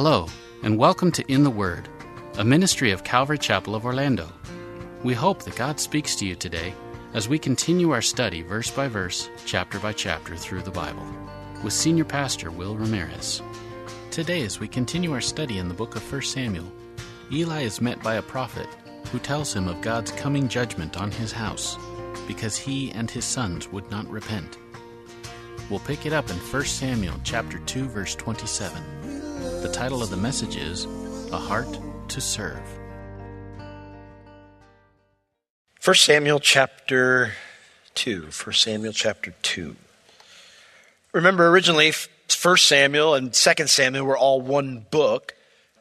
Hello, and welcome to In the Word, a ministry of Calvary Chapel of Orlando. We hope that God speaks to you today as we continue our study verse by verse, chapter by chapter through the Bible with Senior Pastor Will Ramirez. Today, as we continue our study in the book of 1 Samuel, Eli is met by a prophet who tells him of God's coming judgment on his house because he and his sons would not repent. We'll pick it up in 1 Samuel chapter 2 verse 27. The title of the message is A Heart to Serve. 1 Samuel chapter 2. 1 Samuel chapter 2. Remember, originally, 1 Samuel and 2 Samuel were all one book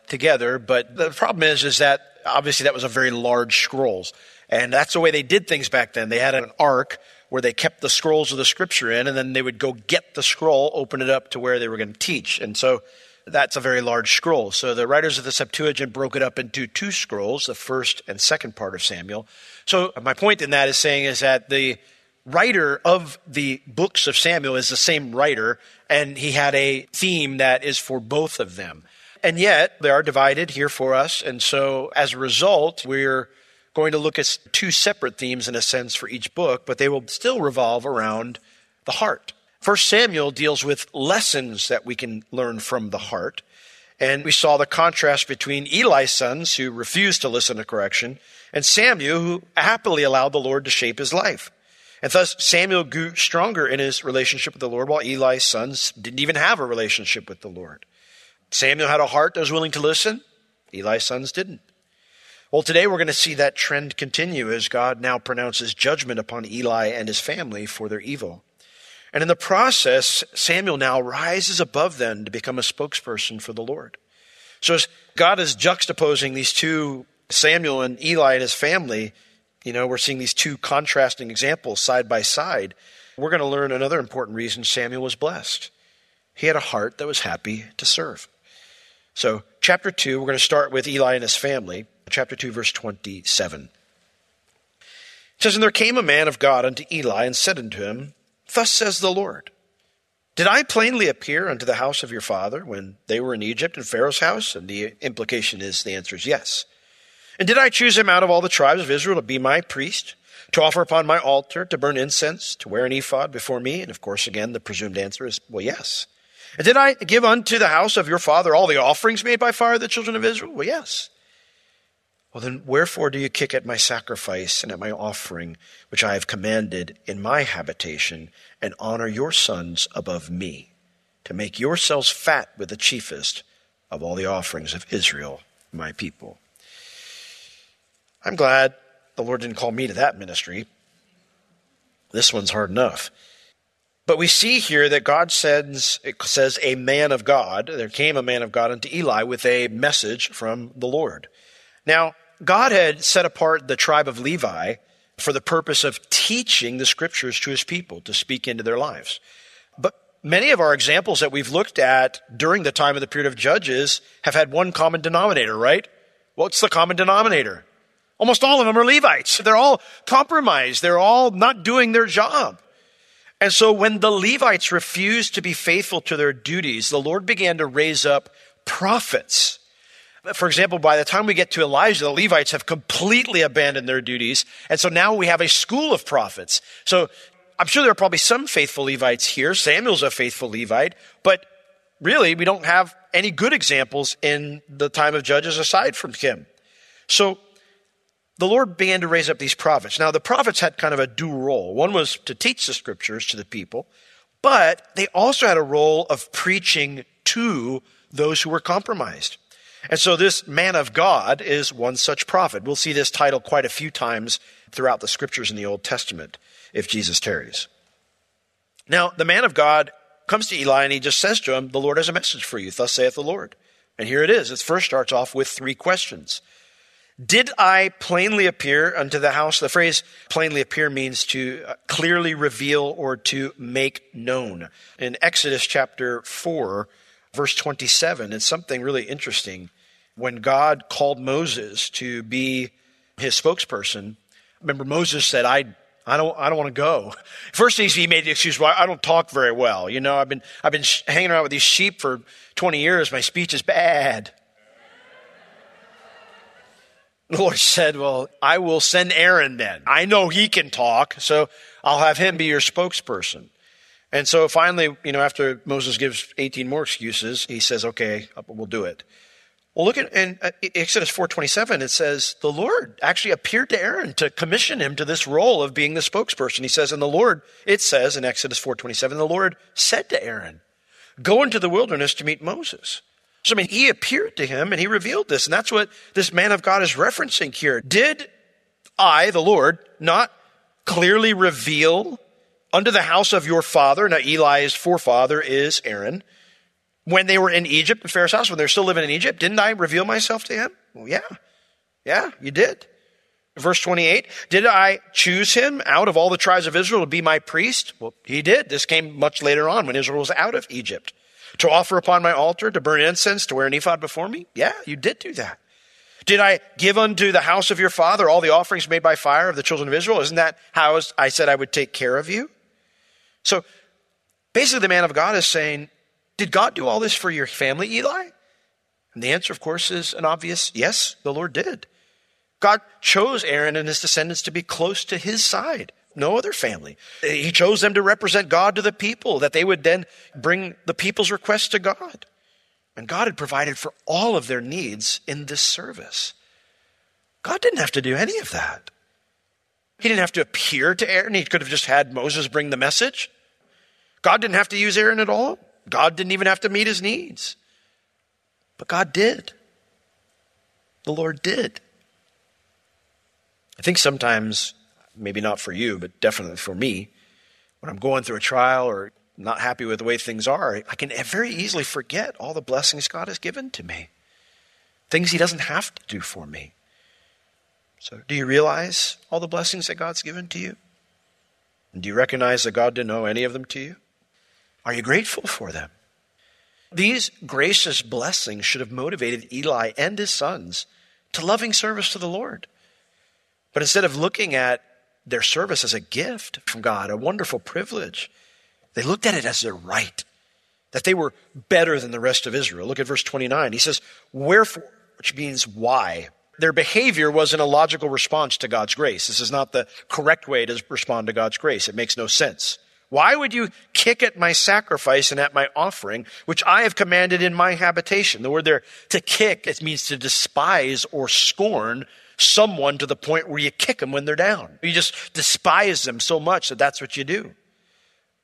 together, but the problem is, is that obviously that was a very large scrolls. And that's the way they did things back then. They had an ark where they kept the scrolls of the scripture in, and then they would go get the scroll, open it up to where they were going to teach. And so that's a very large scroll. So the writers of the Septuagint broke it up into two scrolls, the first and second part of Samuel. So my point in that is saying is that the writer of the books of Samuel is the same writer, and he had a theme that is for both of them. And yet they are divided here for us. And so as a result, we're going to look at two separate themes in a sense for each book, but they will still revolve around the heart. First Samuel deals with lessons that we can learn from the heart. And we saw the contrast between Eli's sons who refused to listen to correction and Samuel who happily allowed the Lord to shape his life. And thus Samuel grew stronger in his relationship with the Lord while Eli's sons didn't even have a relationship with the Lord. Samuel had a heart that was willing to listen. Eli's sons didn't. Well, today we're going to see that trend continue as God now pronounces judgment upon Eli and his family for their evil. And in the process, Samuel now rises above them to become a spokesperson for the Lord. So as God is juxtaposing these two, Samuel and Eli and his family, you know, we're seeing these two contrasting examples side by side. We're going to learn another important reason Samuel was blessed. He had a heart that was happy to serve. So, chapter 2, we're going to start with Eli and his family. Chapter 2, verse 27. It says, And there came a man of God unto Eli and said unto him, Thus says the Lord Did I plainly appear unto the house of your father when they were in Egypt in Pharaoh's house? And the implication is the answer is yes. And did I choose him out of all the tribes of Israel to be my priest, to offer upon my altar, to burn incense, to wear an ephod before me? And of course, again, the presumed answer is, well, yes. And did I give unto the house of your father all the offerings made by fire of the children of Israel? Well, yes. Well, then wherefore do you kick at my sacrifice and at my offering, which I have commanded in my habitation, and honor your sons above me, to make yourselves fat with the chiefest of all the offerings of Israel, my people? I'm glad the Lord didn't call me to that ministry. This one's hard enough. But we see here that God sends, it says, a man of God. There came a man of God unto Eli with a message from the Lord. Now, God had set apart the tribe of Levi for the purpose of teaching the scriptures to his people to speak into their lives. But many of our examples that we've looked at during the time of the period of Judges have had one common denominator, right? What's the common denominator? Almost all of them are Levites. They're all compromised. They're all not doing their job. And so when the Levites refused to be faithful to their duties, the Lord began to raise up prophets for example, by the time we get to Elijah, the Levites have completely abandoned their duties. And so now we have a school of prophets. So I'm sure there are probably some faithful Levites here. Samuel's a faithful Levite, but really we don't have any good examples in the time of Judges aside from him. So the Lord began to raise up these prophets. Now, the prophets had kind of a dual role. One was to teach the scriptures to the people, but they also had a role of preaching to those who were compromised. And so this man of God is one such prophet. We'll see this title quite a few times throughout the scriptures in the Old Testament if Jesus tarries. Now, the man of God comes to Eli and he just says to him, The Lord has a message for you. Thus saith the Lord. And here it is. It first starts off with three questions. Did I plainly appear unto the house? The phrase plainly appear means to clearly reveal or to make known. In Exodus chapter 4, verse 27, it's something really interesting. When God called Moses to be his spokesperson, remember Moses said, I I don't, I don't want to go. First, he made the excuse, well, I don't talk very well. You know, I've been, I've been hanging around with these sheep for 20 years. My speech is bad. The Lord said, Well, I will send Aaron then. I know he can talk, so I'll have him be your spokesperson. And so finally, you know, after Moses gives 18 more excuses, he says, Okay, we'll do it. Well, look at in uh, Exodus 4:27 it says the Lord actually appeared to Aaron to commission him to this role of being the spokesperson. He says and the Lord it says in Exodus 4:27 the Lord said to Aaron, "Go into the wilderness to meet Moses." So I mean he appeared to him and he revealed this and that's what this man of God is referencing here. Did I, the Lord, not clearly reveal unto the house of your father, now Eli's forefather is Aaron, when they were in Egypt, in Pharaoh's house, when they're still living in Egypt, didn't I reveal myself to him? Well, yeah. Yeah, you did. Verse 28, did I choose him out of all the tribes of Israel to be my priest? Well, he did. This came much later on when Israel was out of Egypt. To offer upon my altar, to burn incense, to wear an ephod before me? Yeah, you did do that. Did I give unto the house of your father all the offerings made by fire of the children of Israel? Isn't that how I said I would take care of you? So basically, the man of God is saying, did God do all this for your family, Eli? And the answer, of course, is an obvious yes, the Lord did. God chose Aaron and his descendants to be close to his side, no other family. He chose them to represent God to the people, that they would then bring the people's requests to God. And God had provided for all of their needs in this service. God didn't have to do any of that. He didn't have to appear to Aaron. He could have just had Moses bring the message. God didn't have to use Aaron at all. God didn't even have to meet his needs. But God did. The Lord did. I think sometimes, maybe not for you, but definitely for me, when I'm going through a trial or not happy with the way things are, I can very easily forget all the blessings God has given to me. Things He doesn't have to do for me. So, do you realize all the blessings that God's given to you? And do you recognize that God didn't owe any of them to you? Are you grateful for them? These gracious blessings should have motivated Eli and his sons to loving service to the Lord. But instead of looking at their service as a gift from God, a wonderful privilege, they looked at it as their right, that they were better than the rest of Israel. Look at verse 29. He says, Wherefore, which means why. Their behavior was an illogical response to God's grace. This is not the correct way to respond to God's grace. It makes no sense. Why would you kick at my sacrifice and at my offering, which I have commanded in my habitation? The word there, to kick, it means to despise or scorn someone to the point where you kick them when they're down. You just despise them so much that that's what you do.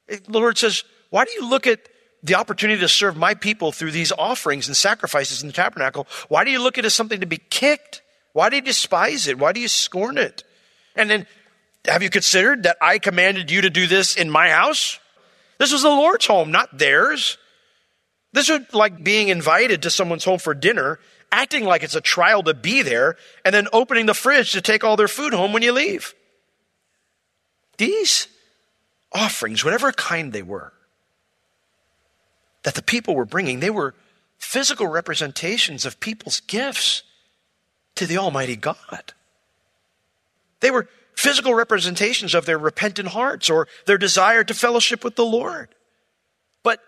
The Lord says, why do you look at the opportunity to serve my people through these offerings and sacrifices in the tabernacle? Why do you look at it as something to be kicked? Why do you despise it? Why do you scorn it? And then have you considered that I commanded you to do this in my house? This was the Lord's home, not theirs. This is like being invited to someone's home for dinner, acting like it's a trial to be there, and then opening the fridge to take all their food home when you leave. These offerings, whatever kind they were, that the people were bringing, they were physical representations of people's gifts to the Almighty God. They were physical representations of their repentant hearts or their desire to fellowship with the Lord. But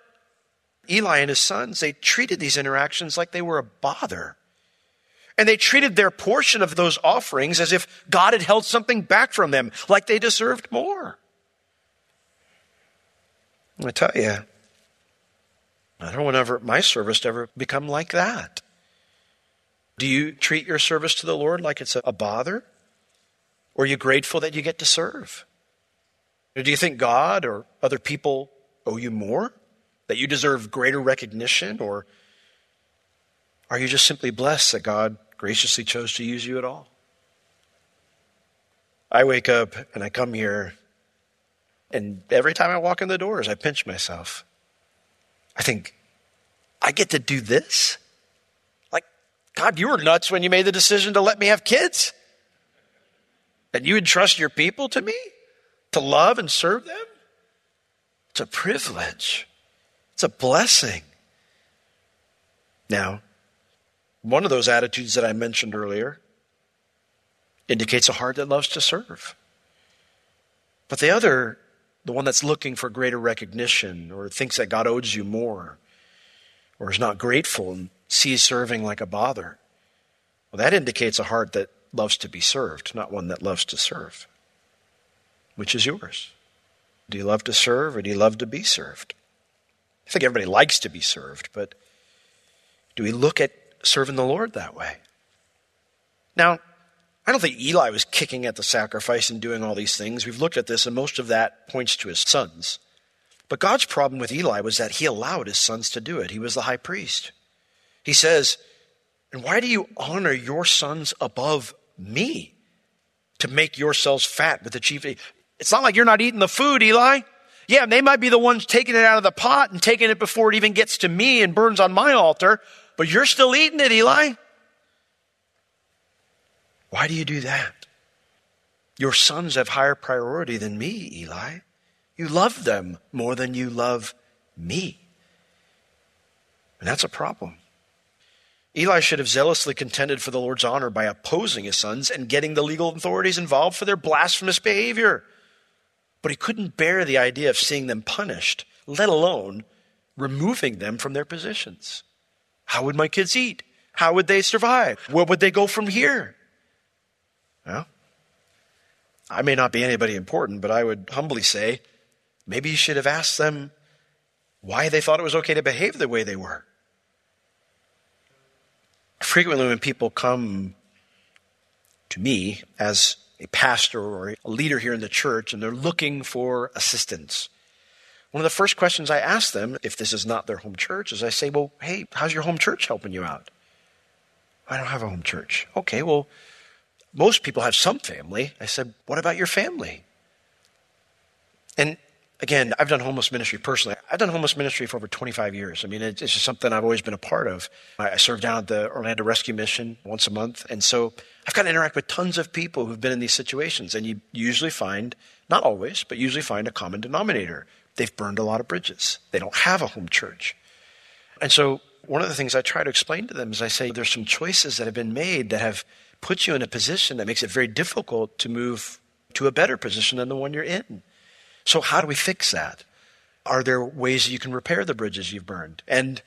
Eli and his sons, they treated these interactions like they were a bother. And they treated their portion of those offerings as if God had held something back from them, like they deserved more. I tell you, I don't want ever, my service to ever become like that. Do you treat your service to the Lord like it's a, bother? Or are you grateful that you get to serve? Do you think God or other people owe you more? That you deserve greater recognition? Or are you just simply blessed that God graciously chose to use you at all? I wake up and I come here, and every time I walk in the doors, I pinch myself. I think, I get to do this? Like, God, you were nuts when you made the decision to let me have kids. And you entrust your people to me to love and serve them? It's a privilege, it's a blessing. Now, one of those attitudes that I mentioned earlier indicates a heart that loves to serve. But the other, the one that's looking for greater recognition or thinks that God owes you more or is not grateful and sees serving like a bother, well, that indicates a heart that loves to be served, not one that loves to serve. Which is yours? Do you love to serve or do you love to be served? I think everybody likes to be served, but do we look at serving the Lord that way? Now, I don't think Eli was kicking at the sacrifice and doing all these things. We've looked at this, and most of that points to his sons. But God's problem with Eli was that he allowed his sons to do it. He was the high priest. He says, And why do you honor your sons above me to make yourselves fat with the chief? It's not like you're not eating the food, Eli. Yeah, they might be the ones taking it out of the pot and taking it before it even gets to me and burns on my altar, but you're still eating it, Eli. Why do you do that? Your sons have higher priority than me, Eli. You love them more than you love me. And that's a problem. Eli should have zealously contended for the Lord's honor by opposing his sons and getting the legal authorities involved for their blasphemous behavior. But he couldn't bear the idea of seeing them punished, let alone removing them from their positions. How would my kids eat? How would they survive? Where would they go from here? Well, I may not be anybody important, but I would humbly say maybe you should have asked them why they thought it was okay to behave the way they were. Frequently, when people come to me as a pastor or a leader here in the church and they're looking for assistance. One of the first questions I ask them, if this is not their home church, is I say, Well, hey, how's your home church helping you out? I don't have a home church. Okay, well, most people have some family. I said, What about your family? And again, I've done homeless ministry personally. I've done homeless ministry for over 25 years. I mean, it's just something I've always been a part of. I serve down at the Orlando Rescue Mission once a month. And so I've got to interact with tons of people who've been in these situations. And you usually find, not always, but usually find a common denominator. They've burned a lot of bridges, they don't have a home church. And so one of the things I try to explain to them is I say there's some choices that have been made that have put you in a position that makes it very difficult to move to a better position than the one you're in. So, how do we fix that? Are there ways that you can repair the bridges you've burned? And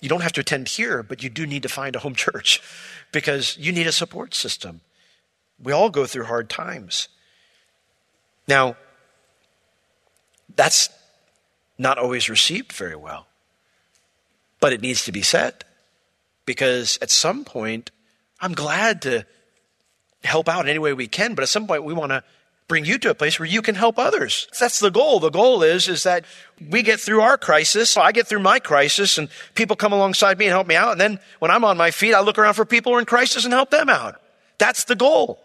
you don't have to attend here, but you do need to find a home church because you need a support system. We all go through hard times. Now, that's not always received very well, but it needs to be said because at some point, I'm glad to help out any way we can, but at some point, we want to bring you to a place where you can help others. That's the goal. The goal is, is that we get through our crisis. I get through my crisis and people come alongside me and help me out. And then when I'm on my feet, I look around for people who are in crisis and help them out. That's the goal.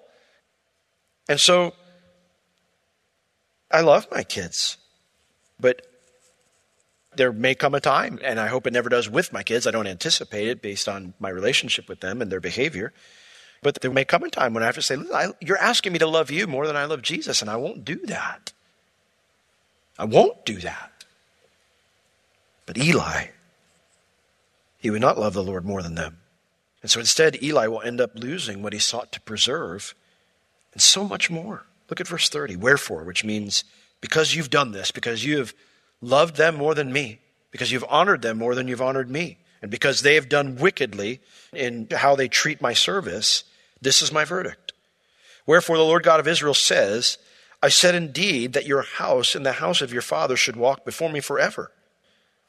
And so I love my kids, but there may come a time, and I hope it never does with my kids. I don't anticipate it based on my relationship with them and their behavior but there may come a time when I have to say, You're asking me to love you more than I love Jesus, and I won't do that. I won't do that. But Eli, he would not love the Lord more than them. And so instead, Eli will end up losing what he sought to preserve and so much more. Look at verse 30. Wherefore, which means because you've done this, because you have loved them more than me, because you've honored them more than you've honored me, and because they have done wickedly in how they treat my service, this is my verdict. Wherefore the Lord God of Israel says, I said indeed that your house and the house of your father should walk before me forever.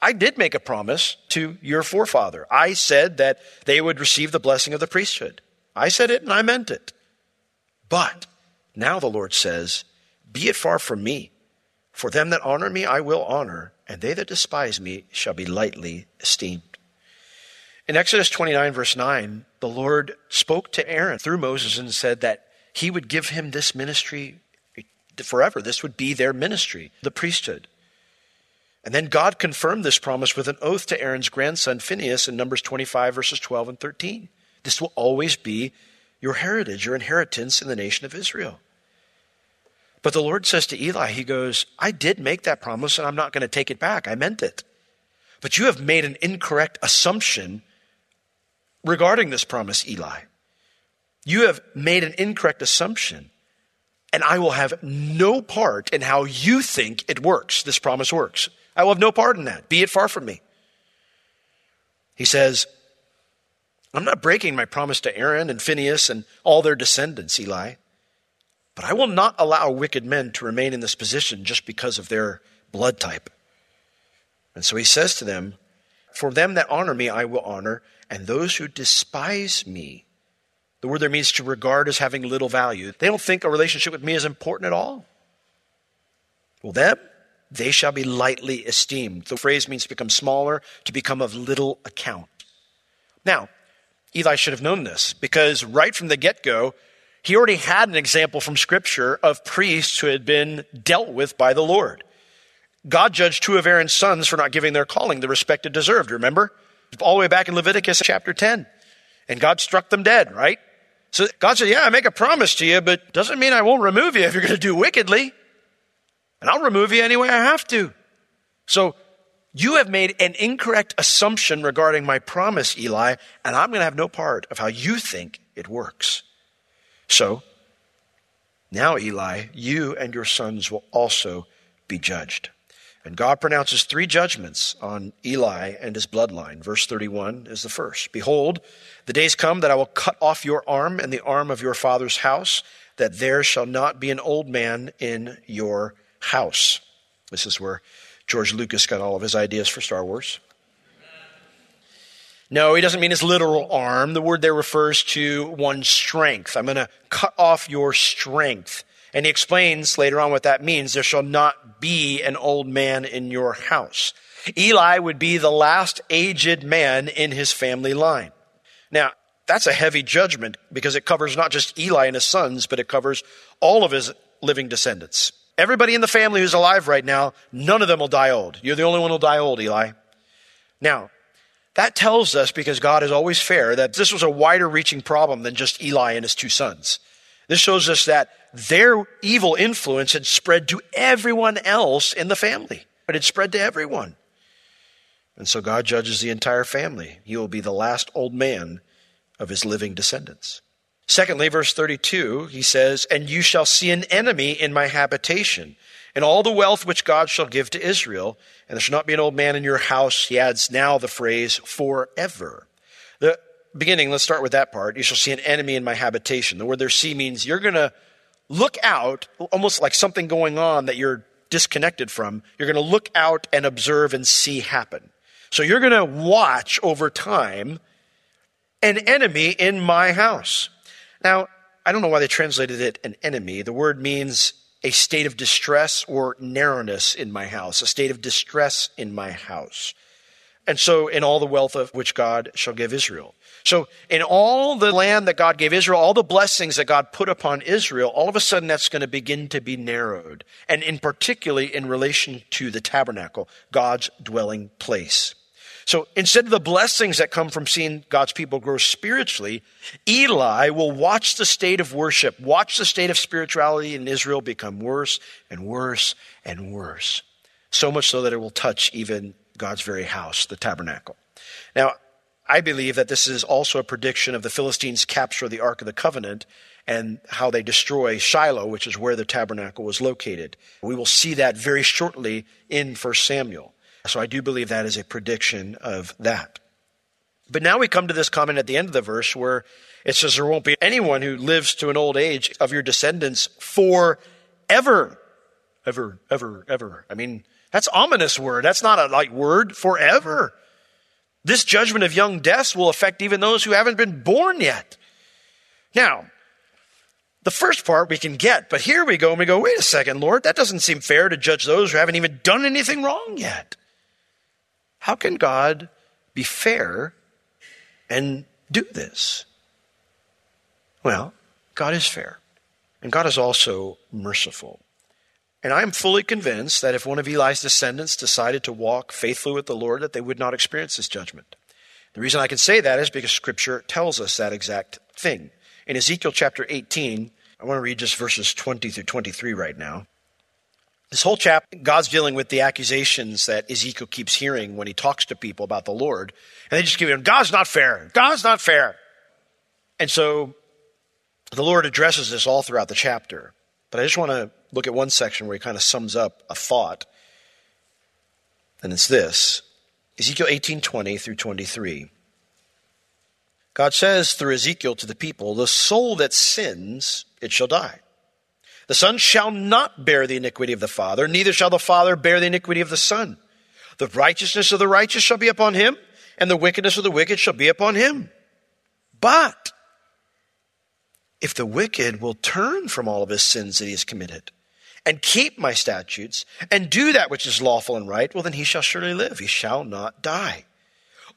I did make a promise to your forefather. I said that they would receive the blessing of the priesthood. I said it and I meant it. But Now the Lord says, Be it far from me. For them that honor me I will honor, and they that despise me shall be lightly esteemed. In Exodus 29, verse 9, the Lord spoke to Aaron through Moses and said that he would give him this ministry forever. This would be their ministry, the priesthood. And then God confirmed this promise with an oath to Aaron's grandson Phinehas in Numbers 25, verses 12 and 13. This will always be your heritage, your inheritance in the nation of Israel. But the Lord says to Eli, He goes, I did make that promise and I'm not going to take it back. I meant it. But you have made an incorrect assumption regarding this promise, Eli. You have made an incorrect assumption, and I will have no part in how you think it works, this promise works. I will have no part in that. Be it far from me. He says, I'm not breaking my promise to Aaron and Phinehas and all their descendants, Eli, but I will not allow wicked men to remain in this position just because of their blood type. And so he says to them, For them that honor me, I will honor, and those who despise me, the word there means to regard as having little value. They don't think a relationship with me is important at all. Well, them, they shall be lightly esteemed. The phrase means to become smaller, to become of little account. Now, Eli should have known this because right from the get go, he already had an example from Scripture of priests who had been dealt with by the Lord. God judged two of Aaron's sons for not giving their calling the respect it deserved, remember? All the way back in Leviticus chapter 10. And God struck them dead, right? So God said, Yeah, I make a promise to you, but doesn't mean I won't remove you if you're going to do wickedly. And I'll remove you any way I have to. So you have made an incorrect assumption regarding my promise, Eli, and I'm going to have no part of how you think it works. So, now, Eli, you and your sons will also be judged. And God pronounces three judgments on Eli and his bloodline. Verse 31 is the first. Behold, the days come that I will cut off your arm and the arm of your father's house, that there shall not be an old man in your house. This is where George Lucas got all of his ideas for Star Wars. No, he doesn't mean his literal arm. The word there refers to one's strength. I'm going to cut off your strength. And he explains later on what that means. There shall not be an old man in your house. Eli would be the last aged man in his family line. Now, that's a heavy judgment because it covers not just Eli and his sons, but it covers all of his living descendants. Everybody in the family who's alive right now, none of them will die old. You're the only one who'll die old, Eli. Now, that tells us, because God is always fair, that this was a wider reaching problem than just Eli and his two sons. This shows us that their evil influence had spread to everyone else in the family. It had spread to everyone. And so God judges the entire family. He will be the last old man of his living descendants. Secondly, verse 32, he says, And you shall see an enemy in my habitation, and all the wealth which God shall give to Israel, and there shall not be an old man in your house. He adds now the phrase forever. The beginning, let's start with that part. You shall see an enemy in my habitation. The word there see means you're going to look out, almost like something going on that you're disconnected from. You're going to look out and observe and see happen. So you're going to watch over time an enemy in my house. Now, I don't know why they translated it an enemy. The word means a state of distress or narrowness in my house, a state of distress in my house. And so, in all the wealth of which God shall give Israel. So, in all the land that God gave Israel, all the blessings that God put upon Israel, all of a sudden that's going to begin to be narrowed. And in particularly in relation to the tabernacle, God's dwelling place. So instead of the blessings that come from seeing God's people grow spiritually, Eli will watch the state of worship, watch the state of spirituality in Israel become worse and worse and worse. So much so that it will touch even God's very house, the tabernacle. Now, I believe that this is also a prediction of the Philistines' capture of the Ark of the Covenant and how they destroy Shiloh, which is where the tabernacle was located. We will see that very shortly in 1 Samuel. So I do believe that is a prediction of that. But now we come to this comment at the end of the verse where it says there won't be anyone who lives to an old age of your descendants forever. Ever, ever, ever. I mean, that's ominous word. That's not a like word forever. This judgment of young deaths will affect even those who haven't been born yet. Now, The first part we can get, but here we go and we go, wait a second, Lord, that doesn't seem fair to judge those who haven't even done anything wrong yet. How can God be fair and do this? Well, God is fair, and God is also merciful. And I am fully convinced that if one of Eli's descendants decided to walk faithfully with the Lord, that they would not experience this judgment. The reason I can say that is because Scripture tells us that exact thing. In Ezekiel chapter 18, I want to read just verses 20 through 23 right now. This whole chapter, God's dealing with the accusations that Ezekiel keeps hearing when he talks to people about the Lord. And they just keep going, God's not fair. God's not fair. And so the Lord addresses this all throughout the chapter. But I just want to look at one section where he kind of sums up a thought. And it's this Ezekiel 18 20 through 23. God says through Ezekiel to the people, The soul that sins, it shall die. The Son shall not bear the iniquity of the Father, neither shall the Father bear the iniquity of the Son. The righteousness of the righteous shall be upon him, and the wickedness of the wicked shall be upon him. But if the wicked will turn from all of his sins that he has committed, and keep my statutes, and do that which is lawful and right, well, then he shall surely live. He shall not die.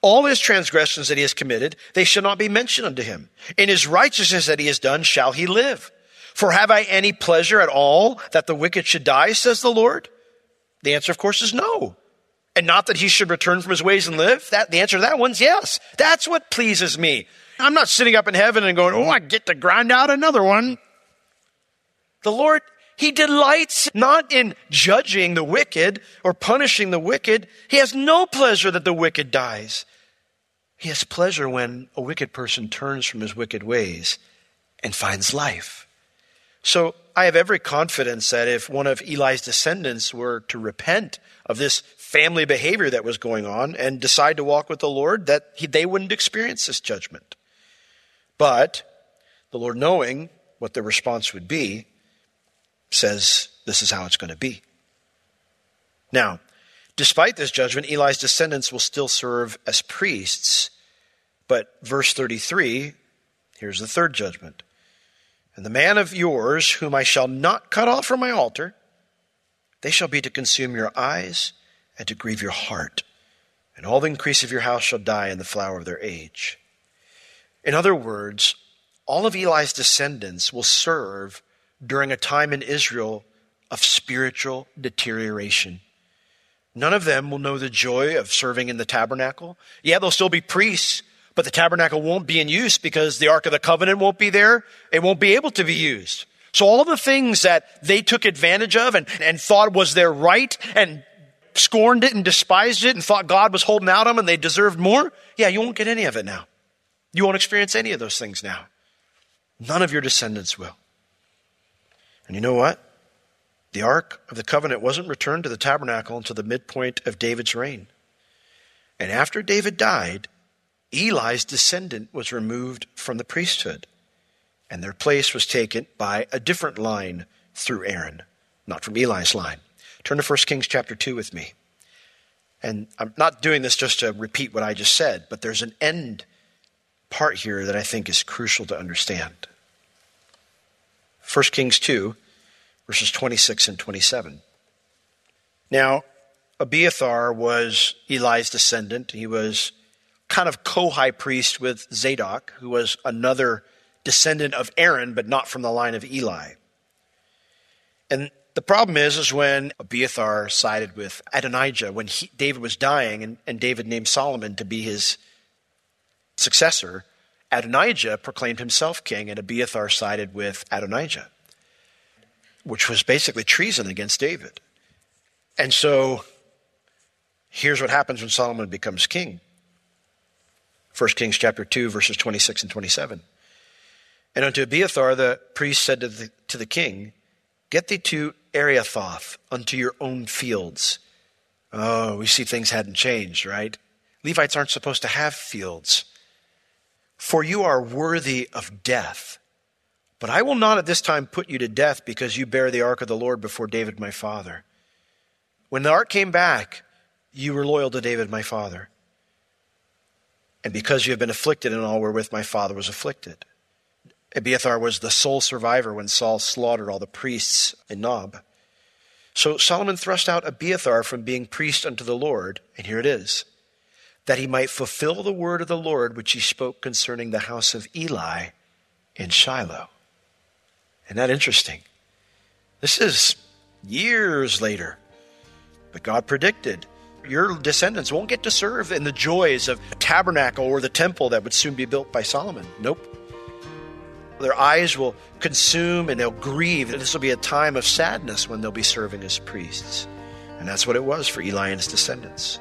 All his transgressions that he has committed, they shall not be mentioned unto him. In his righteousness that he has done, shall he live. For have I any pleasure at all that the wicked should die, says the Lord? The answer, of course, is no. And not that he should return from his ways and live? That, the answer to that one's yes. That's what pleases me. I'm not sitting up in heaven and going, oh, I get to grind out another one. The Lord, He delights not in judging the wicked or punishing the wicked. He has no pleasure that the wicked dies. He has pleasure when a wicked person turns from his wicked ways and finds life. So I have every confidence that if one of Eli's descendants were to repent of this family behavior that was going on and decide to walk with the Lord, that he, they wouldn't experience this judgment. But the Lord, knowing what the response would be, says this is how it's going to be. Now, despite this judgment, Eli's descendants will still serve as priests. But verse 33, here's the third judgment. And the man of yours, whom I shall not cut off from my altar, they shall be to consume your eyes and to grieve your heart. And all the increase of your house shall die in the flower of their age. In other words, all of Eli's descendants will serve during a time in Israel of spiritual deterioration. None of them will know the joy of serving in the tabernacle. Yeah, they'll still be priests, but the tabernacle won't be in use because the Ark of the Covenant won't be there. It won't be able to be used. So all of the things that they took advantage of and, and thought was their right and scorned it and despised it and thought God was holding out on them and they deserved more, yeah, you won't get any of it now. You won't experience any of those things now. None of your descendants will. And you know what? The Ark of the Covenant wasn't returned to the tabernacle until the midpoint of David's reign. And after David died, Eli's descendant was removed from the priesthood, and their place was taken by a different line through Aaron, not from Eli's line. Turn to 1 Kings chapter 2 with me. And I'm not doing this just to repeat what I just said, but there's an end part here that I think is crucial to understand. 1 Kings 2, verses 26 and 27. Now, Abiathar was Eli's descendant. He was kind of co high priest with Zadok, who was another descendant of Aaron, but not from the line of Eli. And the problem is, is when Abiathar sided with Adonijah, when he, David was dying, and, and David named Solomon to be his successor, Adonijah proclaimed himself king, and Abiathar sided with Adonijah, which was basically treason against David. And so here's what happens when Solomon becomes king. 1 Kings chapter 2, verses 26 and 27. And unto Abiathar the priest said to the, to the king, Get thee to Anathoth unto your own fields. Oh, we see things hadn't changed, right? Levites aren't supposed to have fields. For you are worthy of death. But I will not at this time put you to death because you bear the ark of the Lord before David my father. When the ark came back, you were loyal to David my father and because you have been afflicted in all wherewith my father was afflicted. Abiathar was the sole survivor when Saul slaughtered all the priests in Nob. So Solomon thrust out Abiathar from being priest unto the Lord, and here it is, that he might fulfill the word of the Lord which he spoke concerning the house of Eli in Shiloh. Isn't that interesting? This is years later. But God predicted your descendants won't get to serve in the joys of tabernacle or the temple that would soon be built by Solomon. Nope. Their eyes will consume and they'll grieve. This will be a time of sadness when they'll be serving as priests. And that's what it was for Eli and his descendants.